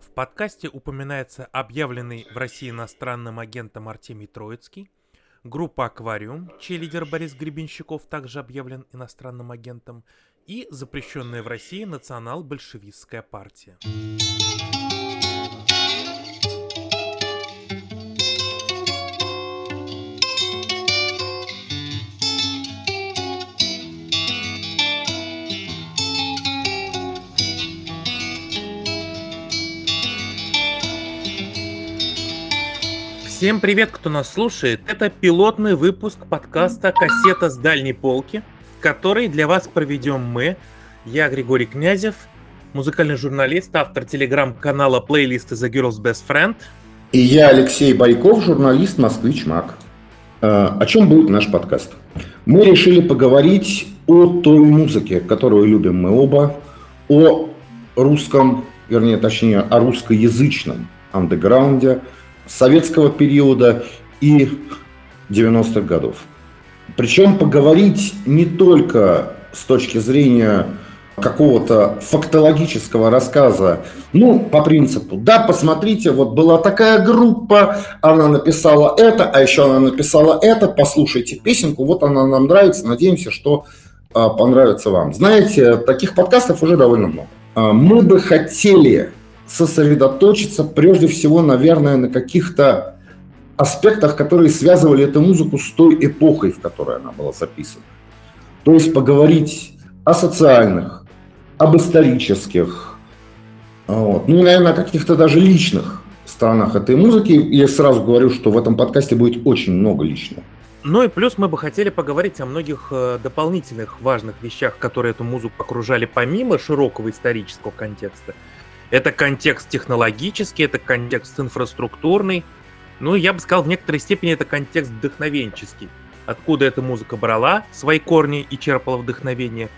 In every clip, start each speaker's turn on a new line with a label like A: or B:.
A: В подкасте упоминается объявленный в России иностранным агентом Артемий Троицкий, группа «Аквариум», чей лидер Борис Гребенщиков также объявлен иностранным агентом, и запрещенная в России национал-большевистская партия. Всем привет, кто нас слушает. Это пилотный выпуск подкаста «Кассета с дальней полки», который для вас проведем мы, я Григорий Князев, музыкальный журналист, автор телеграм-канала плейлисты The Girls Best Friend.
B: И я Алексей Байков, журналист «Москвич Мак». А, о чем будет наш подкаст? Мы решили поговорить о той музыке, которую любим мы оба, о русском, вернее, точнее, о русскоязычном андеграунде – советского периода и 90-х годов. Причем поговорить не только с точки зрения какого-то фактологического рассказа, ну, по принципу, да, посмотрите, вот была такая группа, она написала это, а еще она написала это, послушайте песенку, вот она нам нравится, надеемся, что а, понравится вам. Знаете, таких подкастов уже довольно много. А, мы бы хотели сосредоточиться прежде всего, наверное, на каких-то аспектах, которые связывали эту музыку с той эпохой, в которой она была записана. То есть поговорить о социальных, об исторических, вот. ну, наверное, о каких-то даже личных сторонах этой музыки. Я сразу говорю, что в этом подкасте будет очень много личного.
A: Ну и плюс мы бы хотели поговорить о многих э, дополнительных важных вещах, которые эту музыку окружали помимо широкого исторического контекста. Это контекст технологический, это контекст инфраструктурный. Ну, я бы сказал, в некоторой степени это контекст вдохновенческий. Откуда эта музыка брала свои корни и черпала вдохновение,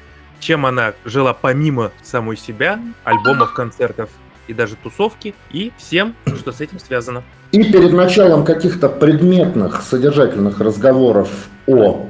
A: чем она жила помимо самой себя, альбомов, концертов и даже тусовки, и всем, что с этим связано.
B: И перед началом каких-то предметных, содержательных разговоров о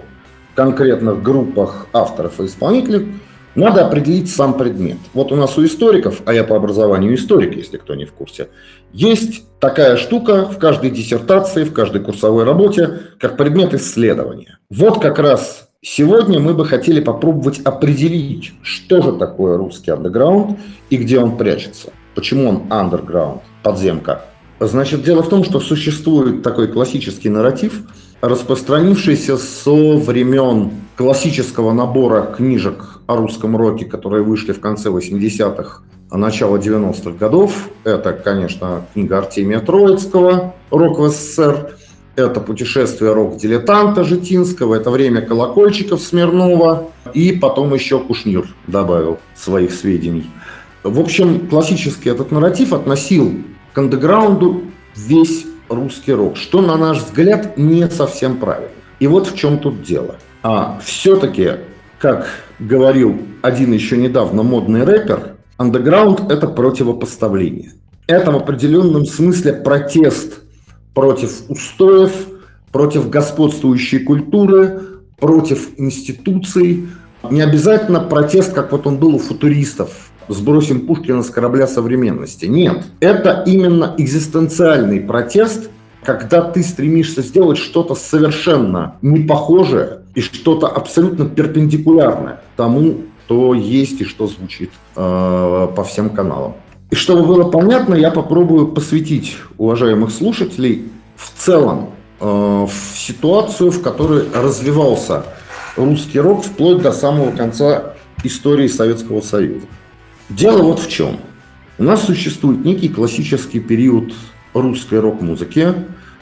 B: конкретных группах авторов и исполнителей, надо определить сам предмет. Вот у нас у историков, а я по образованию историк, если кто не в курсе, есть такая штука в каждой диссертации, в каждой курсовой работе, как предмет исследования. Вот как раз сегодня мы бы хотели попробовать определить, что же такое русский андеграунд и где он прячется. Почему он андерграунд, подземка. Значит, дело в том, что существует такой классический нарратив, распространившийся со времен классического набора книжек о русском роке, которые вышли в конце 80-х, а начало 90-х годов. Это, конечно, книга Артемия Троицкого «Рок в СССР», это «Путешествие рок-дилетанта» Житинского, это «Время колокольчиков» Смирнова, и потом еще Кушнир добавил своих сведений. В общем, классический этот нарратив относил к андеграунду весь русский рок, что, на наш взгляд, не совсем правильно. И вот в чем тут дело. А все-таки, как говорил один еще недавно модный рэпер, андеграунд – это противопоставление. Это в определенном смысле протест против устоев, против господствующей культуры, против институций. Не обязательно протест, как вот он был у футуристов, сбросим Пушкина с корабля современности. Нет, это именно экзистенциальный протест, когда ты стремишься сделать что-то совершенно не похожее и что-то абсолютно перпендикулярное тому, что есть и что звучит э, по всем каналам. И чтобы было понятно, я попробую посвятить уважаемых слушателей в целом э, в ситуацию, в которой развивался русский рок вплоть до самого конца истории Советского Союза. Дело вот в чем. У нас существует некий классический период русской рок-музыки,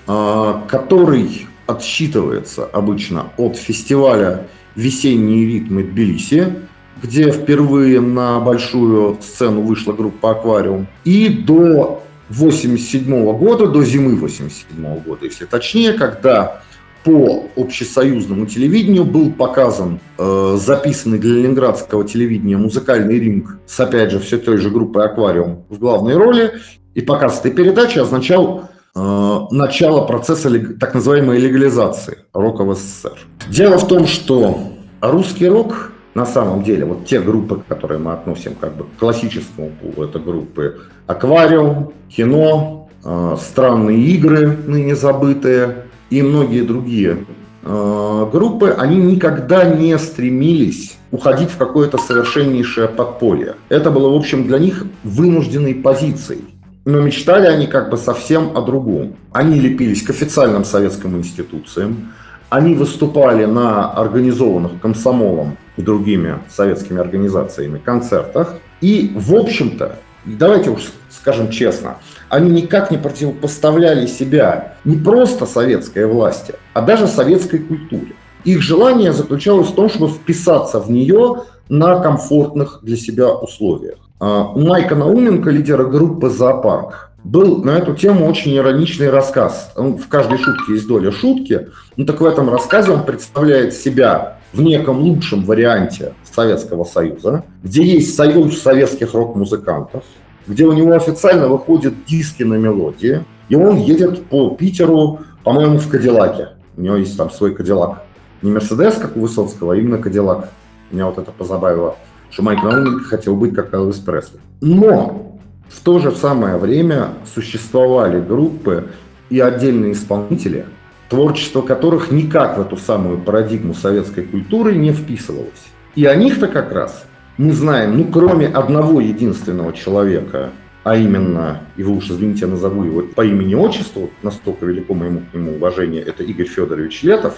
B: а, который отсчитывается обычно от фестиваля «Весенние ритмы Тбилиси», где впервые на большую сцену вышла группа «Аквариум», и до 87 года, до зимы 87 года, если точнее, когда по общесоюзному телевидению был показан э, записанный для ленинградского телевидения музыкальный ринг с, опять же, все той же группой «Аквариум» в главной роли. И показ этой передачи означал начало процесса так называемой легализации рока в СССР. Дело в том, что русский рок на самом деле, вот те группы, которые мы относим как бы к классическому пулу, это группы «Аквариум», «Кино», э, «Странные игры», ныне забытые, и многие другие э, группы, они никогда не стремились уходить в какое-то совершеннейшее подполье. Это было, в общем, для них вынужденной позицией. Но мечтали они как бы совсем о другом. Они лепились к официальным советским институциям, они выступали на организованных комсомолом и другими советскими организациями концертах. И, в общем-то, давайте уж скажем честно, они никак не противопоставляли себя не просто советской власти, а даже советской культуре. Их желание заключалось в том, чтобы вписаться в нее на комфортных для себя условиях. А, у Майка Науменко, лидера группы «Зоопарк», был на эту тему очень ироничный рассказ. В каждой шутке есть доля шутки. Ну так в этом рассказе он представляет себя в неком лучшем варианте Советского Союза, где есть союз советских рок-музыкантов, где у него официально выходят диски на мелодии, и он едет по Питеру, по-моему, в Кадиллаке. У него есть там свой Кадиллак. Не Мерседес, как у Высоцкого, а именно Кадиллак. Меня вот это позабавило, что Майк Науменко хотел быть как Элвис Пресли. Но в то же самое время существовали группы и отдельные исполнители, творчество которых никак в эту самую парадигму советской культуры не вписывалось. И о них-то как раз мы знаем, ну, кроме одного единственного человека, а именно, и вы уж извините, я назову его по имени-отчеству, настолько велико моему к нему уважение, это Игорь Федорович Летов.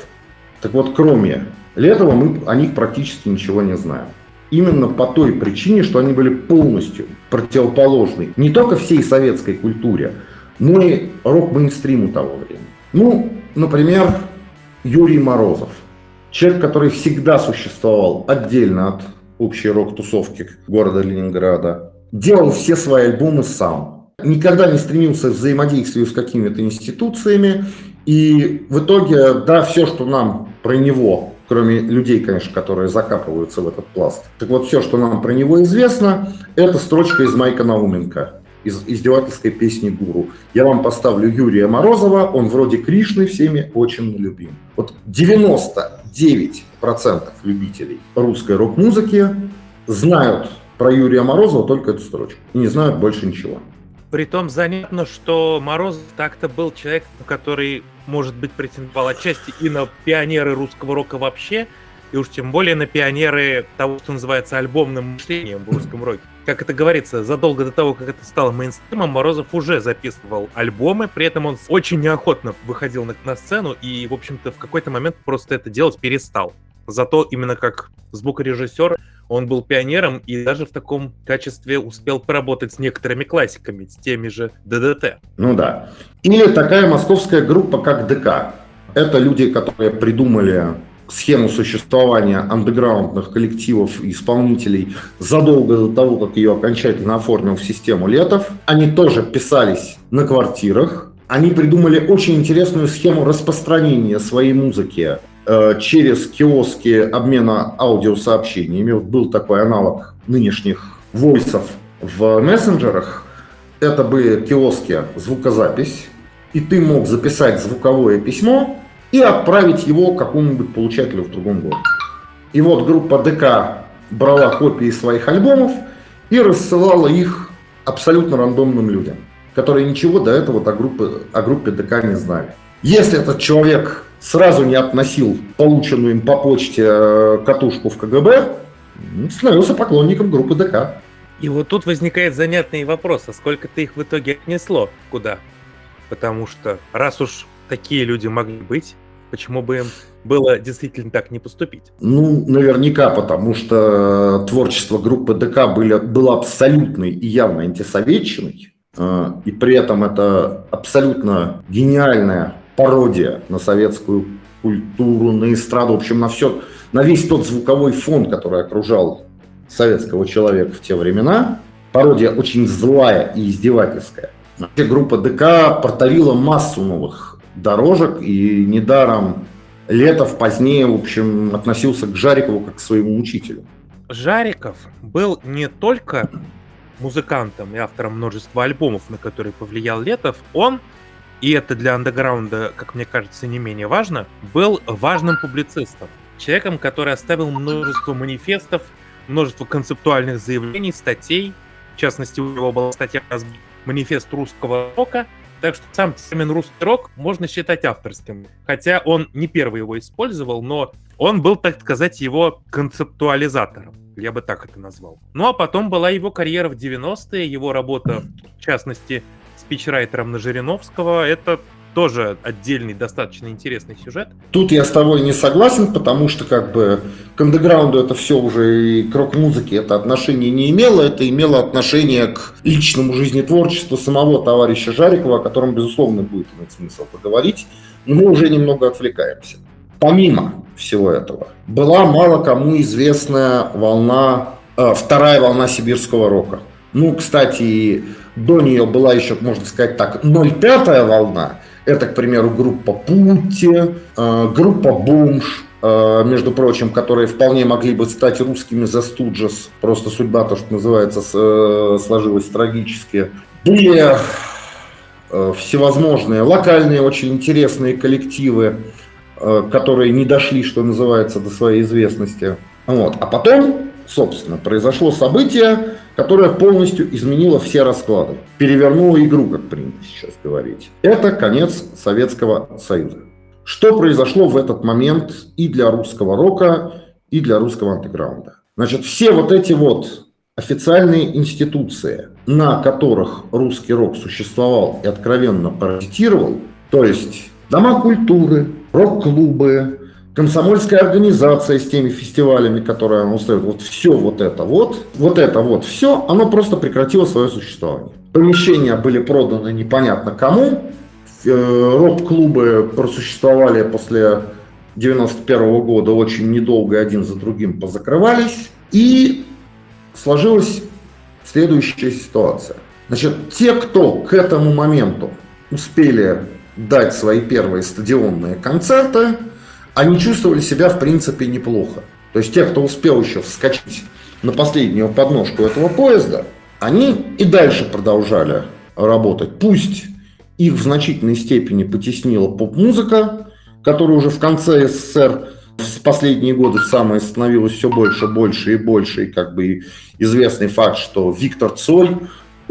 B: Так вот, кроме Летова, мы о них практически ничего не знаем. Именно по той причине, что они были полностью противоположны не только всей советской культуре, но и рок-мейнстриму того времени. Ну, например, Юрий Морозов. Человек, который всегда существовал отдельно от общей рок-тусовки города Ленинграда. Делал все свои альбомы сам. Никогда не стремился к взаимодействию с какими-то институциями. И в итоге, да, все, что нам про него, кроме людей, конечно, которые закапываются в этот пласт. Так вот, все, что нам про него известно, это строчка из Майка Науменко из издевательской песни «Гуру». Я вам поставлю Юрия Морозова, он вроде Кришны всеми очень любим. Вот 99% любителей русской рок-музыки знают про Юрия Морозова только эту строчку и не знают больше ничего.
A: Притом занятно, что Морозов так-то был человек, который, может быть, претендовал отчасти и на пионеры русского рока вообще, и уж тем более на пионеры того, что называется альбомным мышлением в русском роке. Как это говорится, задолго до того, как это стало мейнстримом, Морозов уже записывал альбомы, при этом он очень неохотно выходил на, на сцену и, в общем-то, в какой-то момент просто это делать перестал. Зато именно как звукорежиссер он был пионером и даже в таком качестве успел поработать с некоторыми классиками, с теми же ДДТ.
B: Ну да. Или такая московская группа, как ДК. Это люди, которые придумали схему существования андеграундных коллективов и исполнителей задолго до того, как ее окончательно оформил в систему Летов. Они тоже писались на квартирах. Они придумали очень интересную схему распространения своей музыки через киоски обмена аудиосообщениями. Вот был такой аналог нынешних войсов в мессенджерах. Это были киоски звукозапись, и ты мог записать звуковое письмо, и отправить его какому-нибудь получателю в другом городе. И вот группа ДК брала копии своих альбомов и рассылала их абсолютно рандомным людям, которые ничего до этого о группе, о группе ДК не знали. Если этот человек сразу не относил полученную им по почте э, катушку в КГБ, становился поклонником группы ДК.
A: И вот тут возникает занятный вопрос, а сколько ты их в итоге отнесло? Куда? Потому что раз уж такие люди могли быть, Почему бы им было действительно так не поступить?
B: Ну, наверняка, потому что творчество группы ДК были, было абсолютной и явно антисоветчиной, а, и при этом это абсолютно гениальная пародия на советскую культуру, на эстраду, в общем, на все, на весь тот звуковой фон, который окружал советского человека в те времена. Пародия очень злая и издевательская. Группа ДК протарила массу новых дорожек, и недаром Летов позднее, в общем, относился к Жарикову как к своему учителю.
A: Жариков был не только музыкантом и автором множества альбомов, на которые повлиял Летов, он, и это для андеграунда, как мне кажется, не менее важно, был важным публицистом. человеком, который оставил множество манифестов, множество концептуальных заявлений, статей. В частности, у него была статья «Манифест русского рока», так что сам термин «русский рок» можно считать авторским. Хотя он не первый его использовал, но он был, так сказать, его концептуализатором. Я бы так это назвал. Ну а потом была его карьера в 90-е, его работа, в частности, спичрайтером на Жириновского. Это тоже отдельный достаточно интересный сюжет.
B: Тут я с тобой не согласен, потому что как бы к андеграунду это все уже и к рок-музыке это отношение не имело, это имело отношение к личному жизнетворчеству самого товарища Жарикова, о котором, безусловно, будет иметь смысл поговорить, но мы уже немного отвлекаемся. Помимо всего этого, была мало кому известная волна, э, вторая волна сибирского рока. Ну, кстати, до нее была еще, можно сказать так, 0,5 волна, это, к примеру, группа Пути, э, группа Бомж, э, между прочим, которые вполне могли бы стать русскими за Студжес. Просто судьба, то, что называется, э, сложилась трагически. Были всевозможные локальные, очень интересные коллективы, которые не дошли, что называется, до своей известности. Вот. А потом, собственно, произошло событие, которая полностью изменила все расклады, перевернула игру, как принято сейчас говорить. Это конец Советского Союза. Что произошло в этот момент и для русского рока, и для русского андеграунда? Значит, все вот эти вот официальные институции, на которых русский рок существовал и откровенно паразитировал, то есть дома культуры, рок-клубы, комсомольская организация с теми фестивалями, которые она устраивает, вот все вот это вот, вот это вот все, оно просто прекратило свое существование. Помещения были проданы непонятно кому, э, рок-клубы просуществовали после 91 года очень недолго один за другим позакрывались, и сложилась следующая ситуация. Значит, те, кто к этому моменту успели дать свои первые стадионные концерты, они чувствовали себя, в принципе, неплохо. То есть те, кто успел еще вскочить на последнюю подножку этого поезда, они и дальше продолжали работать. Пусть их в значительной степени потеснила поп-музыка, которая уже в конце СССР в последние годы самое становилось все больше, больше и больше. И как бы известный факт, что Виктор Цой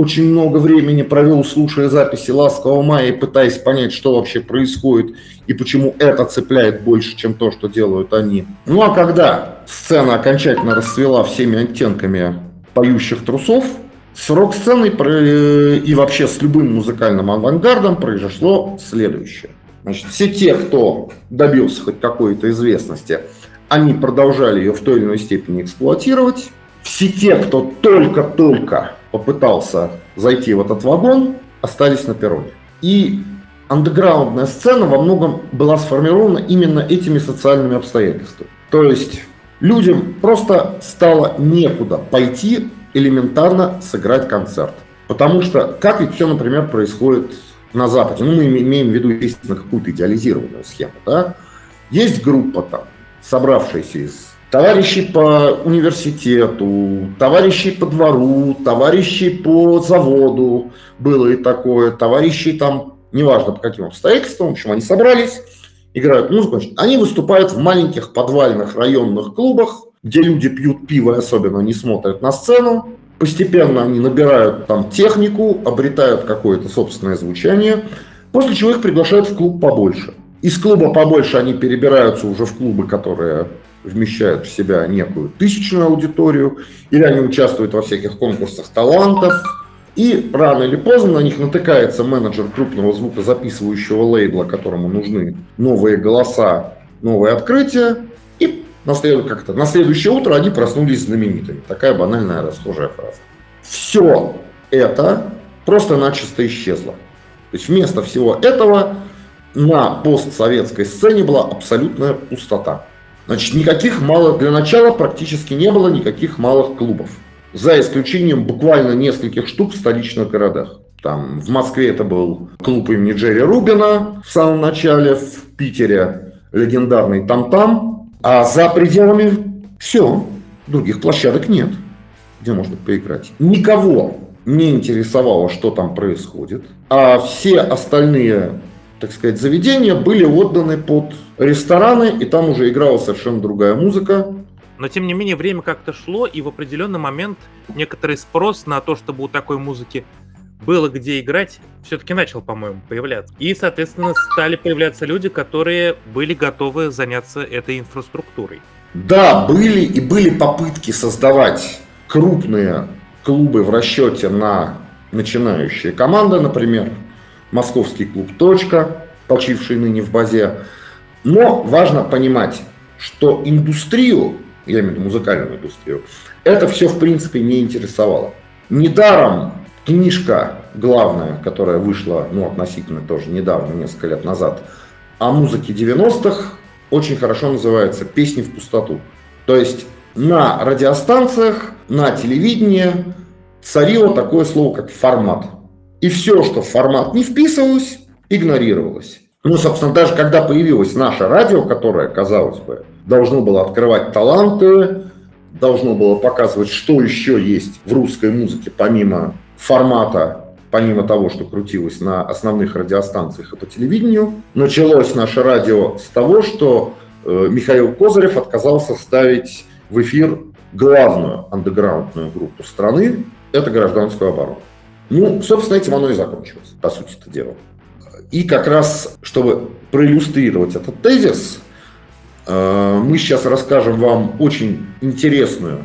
B: очень много времени провел, слушая записи «Ласкового мая» и пытаясь понять, что вообще происходит и почему это цепляет больше, чем то, что делают они. Ну а когда сцена окончательно расцвела всеми оттенками поющих трусов, с рок-сценой и вообще с любым музыкальным авангардом произошло следующее. Значит, все те, кто добился хоть какой-то известности, они продолжали ее в той или иной степени эксплуатировать. Все те, кто только-только попытался зайти в этот вагон, остались на перроне. И андеграундная сцена во многом была сформирована именно этими социальными обстоятельствами. То есть людям просто стало некуда пойти элементарно сыграть концерт. Потому что, как ведь все, например, происходит на Западе, ну, мы имеем в виду, естественно, какую-то идеализированную схему, да, есть группа там, собравшаяся из товарищи по университету, товарищи по двору, товарищи по заводу, было и такое, товарищи там, неважно по каким обстоятельствам, в общем, они собрались, играют музыку, они выступают в маленьких подвальных районных клубах, где люди пьют пиво и особенно не смотрят на сцену, постепенно они набирают там технику, обретают какое-то собственное звучание, после чего их приглашают в клуб побольше. Из клуба побольше они перебираются уже в клубы, которые вмещают в себя некую тысячную аудиторию, или они участвуют во всяких конкурсах талантов, и рано или поздно на них натыкается менеджер крупного звукозаписывающего лейбла, которому нужны новые голоса, новые открытия, и на, след... как-то, на следующее утро они проснулись знаменитыми. Такая банальная расхожая фраза. Все это просто-начисто исчезло. То есть вместо всего этого на постсоветской сцене была абсолютная пустота. Значит, никаких малых, для начала практически не было никаких малых клубов. За исключением буквально нескольких штук в столичных городах. Там в Москве это был клуб имени Джерри Рубина в самом начале, в Питере легендарный Там-Там. А за пределами все, других площадок нет, где можно поиграть. Никого не интересовало, что там происходит. А все остальные так сказать, заведения были отданы под рестораны, и там уже играла совершенно другая музыка.
A: Но, тем не менее, время как-то шло, и в определенный момент некоторый спрос на то, чтобы у такой музыки было где играть, все-таки начал, по-моему, появляться. И, соответственно, стали появляться люди, которые были готовы заняться этой инфраструктурой.
B: Да, были и были попытки создавать крупные клубы в расчете на начинающие команды, например, московский клуб «Точка», почивший ныне в базе. Но важно понимать, что индустрию, я имею в виду музыкальную индустрию, это все в принципе не интересовало. Недаром книжка главная, которая вышла ну, относительно тоже недавно, несколько лет назад, о музыке 90-х, очень хорошо называется «Песни в пустоту». То есть на радиостанциях, на телевидении царило такое слово, как формат. И все, что в формат не вписывалось, игнорировалось. Ну, собственно, даже когда появилось наше радио, которое, казалось бы, должно было открывать таланты, должно было показывать, что еще есть в русской музыке, помимо формата, помимо того, что крутилось на основных радиостанциях и по телевидению. Началось наше радио с того, что э, Михаил Козырев отказался ставить в эфир главную андеграундную группу страны, это гражданскую оборону. Ну, собственно, этим оно и закончилось, по сути это дело. И как раз, чтобы проиллюстрировать этот тезис, э, мы сейчас расскажем вам очень интересную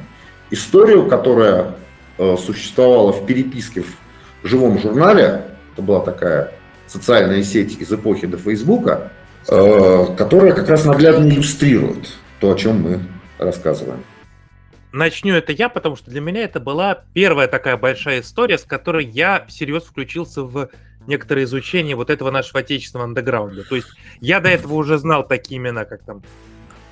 B: историю, которая э, существовала в переписке в живом журнале. Это была такая социальная сеть из эпохи до Фейсбука, э, которая как раз наглядно иллюстрирует то, о чем мы рассказываем.
A: Начну это я, потому что для меня это была первая такая большая история, с которой я всерьез включился в некоторое изучение вот этого нашего отечественного андеграунда. То есть я до этого уже знал такие имена, как там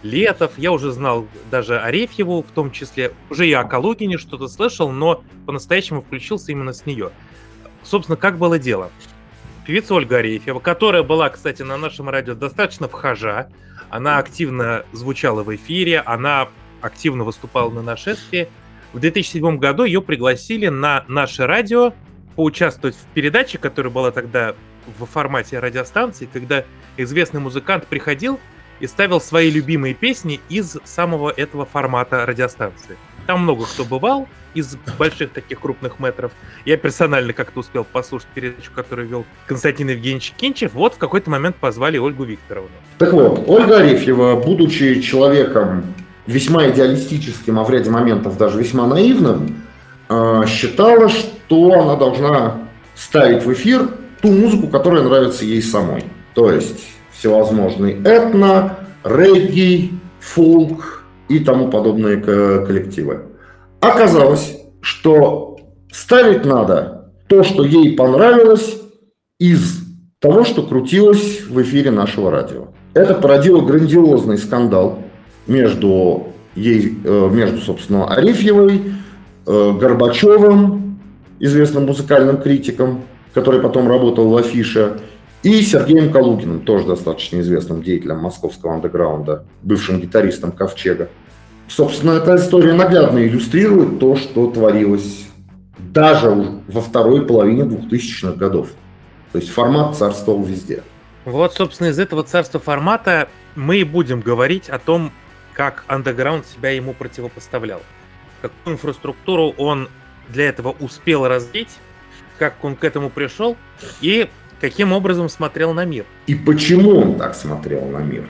A: Летов, я уже знал даже Арефьеву в том числе, уже и о Калугине что-то слышал, но по-настоящему включился именно с нее. Собственно, как было дело? Певица Ольга Арефьева, которая была, кстати, на нашем радио достаточно вхожа, она активно звучала в эфире, она активно выступала на нашествии. В 2007 году ее пригласили на наше радио поучаствовать в передаче, которая была тогда в формате радиостанции, когда известный музыкант приходил и ставил свои любимые песни из самого этого формата радиостанции. Там много кто бывал из больших таких крупных метров. Я персонально как-то успел послушать передачу, которую вел Константин Евгеньевич Кинчев. Вот в какой-то момент позвали Ольгу Викторовну.
B: Так вот, Ольга Арефьева, будучи человеком весьма идеалистическим, а в ряде моментов даже весьма наивным, э, считала, что она должна ставить в эфир ту музыку, которая нравится ей самой. То есть всевозможный этно, регги, фолк и тому подобные коллективы. Оказалось, что ставить надо то, что ей понравилось из того, что крутилось в эфире нашего радио. Это породило грандиозный скандал между, ей, э, между собственно, Арифьевой, э, Горбачевым, известным музыкальным критиком, который потом работал в Афише, и Сергеем Калугиным, тоже достаточно известным деятелем московского андеграунда, бывшим гитаристом Ковчега. Собственно, эта история наглядно иллюстрирует то, что творилось даже во второй половине 2000-х годов. То есть формат царствовал везде.
A: Вот, собственно, из этого царства формата мы и будем говорить о том, как андеграунд себя ему противопоставлял. Какую инфраструктуру он для этого успел развить, как он к этому пришел и каким образом смотрел на мир.
B: И почему он так смотрел на мир?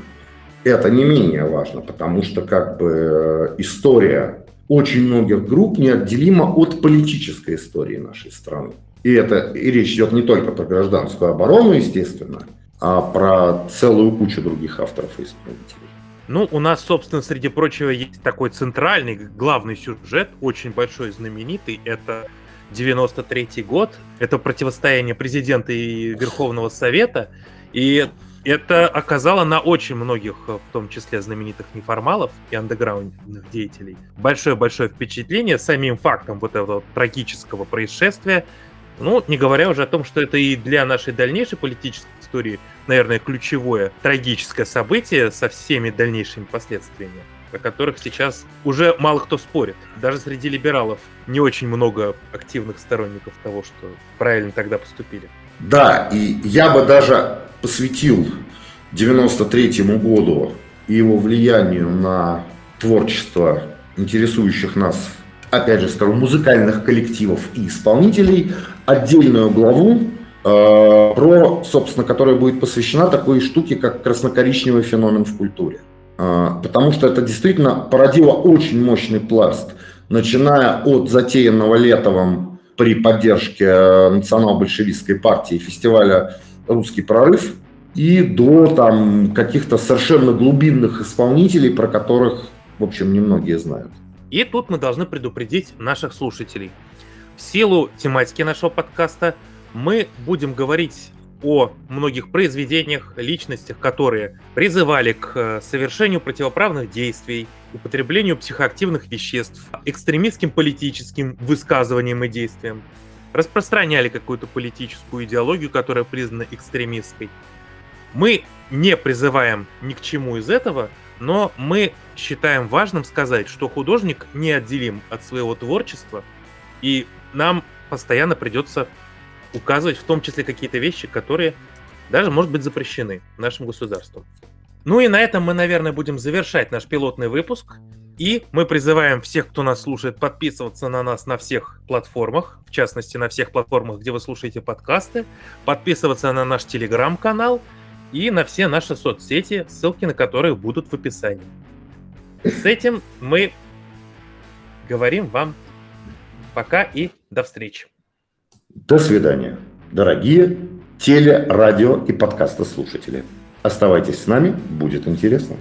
B: Это не менее важно, потому что как бы э, история очень многих групп неотделима от политической истории нашей страны. И это и речь идет не только про гражданскую оборону, естественно, а про целую кучу других авторов и исполнителей.
A: Ну, у нас, собственно, среди прочего, есть такой центральный, главный сюжет, очень большой, знаменитый. Это 93 год. Это противостояние президента и Верховного Совета. И это оказало на очень многих, в том числе знаменитых неформалов и андеграундных деятелей, большое-большое впечатление самим фактом вот этого трагического происшествия. Ну, не говоря уже о том, что это и для нашей дальнейшей политической истории, наверное, ключевое трагическое событие со всеми дальнейшими последствиями о которых сейчас уже мало кто спорит. Даже среди либералов не очень много активных сторонников того, что правильно тогда поступили.
B: Да, и я бы даже посвятил 93 году и его влиянию на творчество интересующих нас, опять же скажу, музыкальных коллективов и исполнителей, отдельную главу, про, собственно, которая будет посвящена такой штуке, как краснокоричневый феномен в культуре. Э, потому что это действительно породило очень мощный пласт, начиная от затеянного Летовым при поддержке э, национал-большевистской партии фестиваля «Русский прорыв», и до там каких-то совершенно глубинных исполнителей, про которых, в общем, немногие знают.
A: И тут мы должны предупредить наших слушателей. В силу тематики нашего подкаста мы будем говорить о многих произведениях, личностях, которые призывали к э, совершению противоправных действий, употреблению психоактивных веществ, экстремистским политическим высказываниям и действиям, распространяли какую-то политическую идеологию, которая признана экстремистской, мы не призываем ни к чему из этого, но мы считаем важным сказать, что художник неотделим от своего творчества, и нам постоянно придется указывать в том числе какие-то вещи, которые даже, может быть, запрещены нашим государством. Ну и на этом мы, наверное, будем завершать наш пилотный выпуск. И мы призываем всех, кто нас слушает, подписываться на нас на всех платформах, в частности, на всех платформах, где вы слушаете подкасты, подписываться на наш телеграм-канал – и на все наши соцсети, ссылки на которые будут в описании. С этим мы говорим вам пока и до встречи.
B: До свидания, дорогие теле, радио и подкаста слушатели. Оставайтесь с нами, будет интересно.